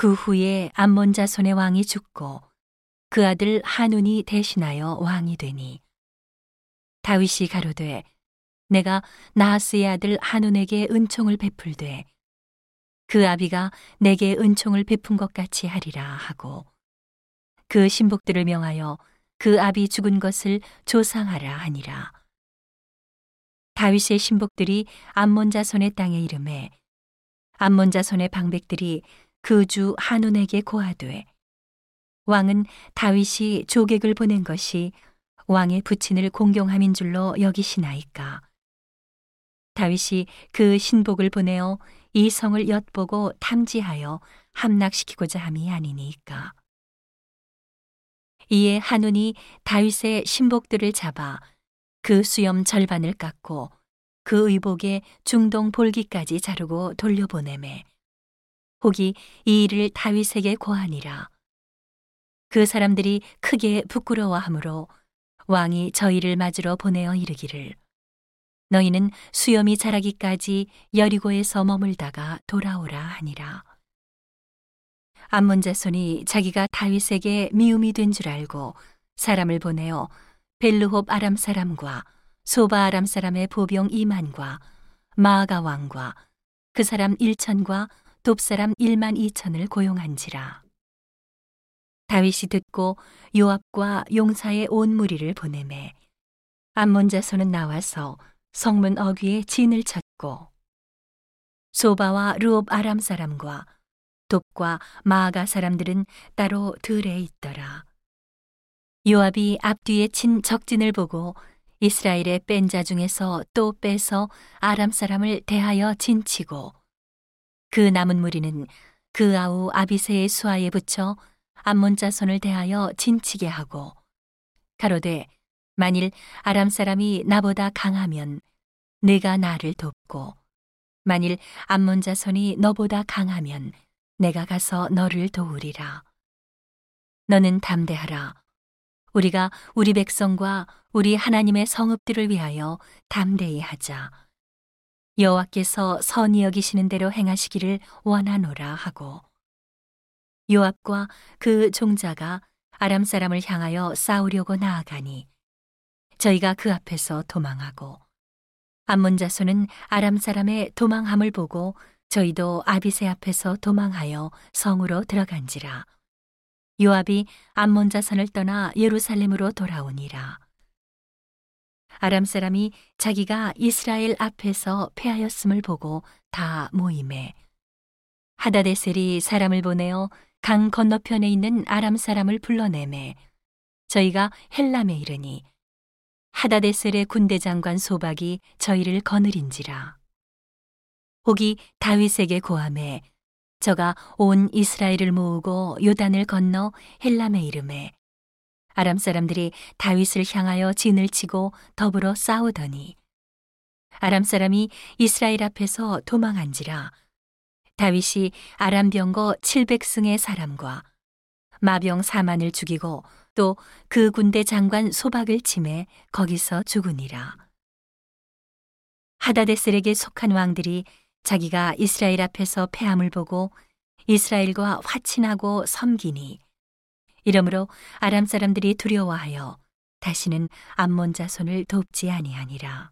그 후에 암몬 자손의 왕이 죽고 그 아들 한운이 대신하여 왕이 되니 다윗이 가로되 내가 나하스의 아들 한운에게 은총을 베풀되 그 아비가 내게 은총을 베푼 것 같이 하리라 하고 그 신복들을 명하여 그 아비 죽은 것을 조상하라 하니라. 다윗의 신복들이 암몬 자손의 땅에 이름에 암몬 자손의 방백들이 그 주 한운에게 고하되 왕은 다윗이 조객을 보낸 것이 왕의 부친을 공경함인 줄로 여기시나이까. 다윗이 그 신복을 보내어 이 성을 엿보고 탐지하여 함락시키고자 함이 아니니까. 이에 한운이 다윗의 신복들을 잡아 그 수염 절반을 깎고 그 의복에 중동 볼기까지 자르고 돌려보내매 혹이 이 일을 다윗에게 고하니라. 그 사람들이 크게 부끄러워하므로 왕이 저희를 맞으러 보내어 이르기를 너희는 수염이 자라기까지 여리고에서 머물다가 돌아오라 하니라. 암몬 자손이 자기가 다윗에게 미움이 된 줄 알고 사람을 보내어 벨르홉 아람 사람과 소바 아람 사람의 보병 이만과 마아가 왕과 그 사람 일천과 돕사람 1만 2천을 고용한지라. 다윗이 듣고 요압과 용사의 온 무리를 보내매 암몬 자손은 나와서 성문 어귀에 진을 쳤고 소바와 르옵 아람 사람과 돕과 마아가 사람들은 따로 들에 있더라. 요압이 앞뒤에 친 적진을 보고 이스라엘의 뺀 자 중에서 또 빼서 아람 사람을 대하여 진치고 그 남은 무리는 그 아우 아비세의 수하에 붙여 암몬 자손을 대하여 진치게 하고 가로되 만일 아람 사람이 나보다 강하면 내가 나를 돕고 만일 암몬 자손이 너보다 강하면 내가 가서 너를 도우리라. 너는 담대하라. 우리가 우리 백성과 우리 하나님의 성읍들을 위하여 담대히 하자 여호와께서 선히 여기시는 대로 행하시기를 원하노라 하고 요압과 그 종자가 아람 사람을 향하여 싸우려고 나아가니 저희가 그 앞에서 도망하고 암몬 자손은 아람 사람의 도망함을 보고 저희도 아비세 앞에서 도망하여 성으로 들어간지라. 요압이 암몬 자손을 떠나 예루살렘으로 돌아오니라 아람 사람이 자기가 이스라엘 앞에서 패하였음을 보고 다 모임에 하다데셀이 사람을 보내어 강 건너편에 있는 아람 사람을 불러내매 저희가 헬람에 이르니 하다데셀의 군대 장관 소박이 저희를 거느린지라. 혹이 다윗에게 고함해 저가 온 이스라엘을 모으고 요단을 건너 헬람에 이름에 아람 사람들이 다윗을 향하여 진을 치고 더불어 싸우더니 아람 사람이 이스라엘 앞에서 도망한지라 다윗이 아람 병거 700승의 사람과 마병 4만을 죽이고 또 그 군대 장관 소박을 침해 거기서 죽으니라. 하다데셀에게 속한 왕들이 자기가 이스라엘 앞에서 패함을 보고 이스라엘과 화친하고 섬기니 이러므로 아람 사람들이 두려워하여 다시는 암몬 자손을 돕지 아니하니라.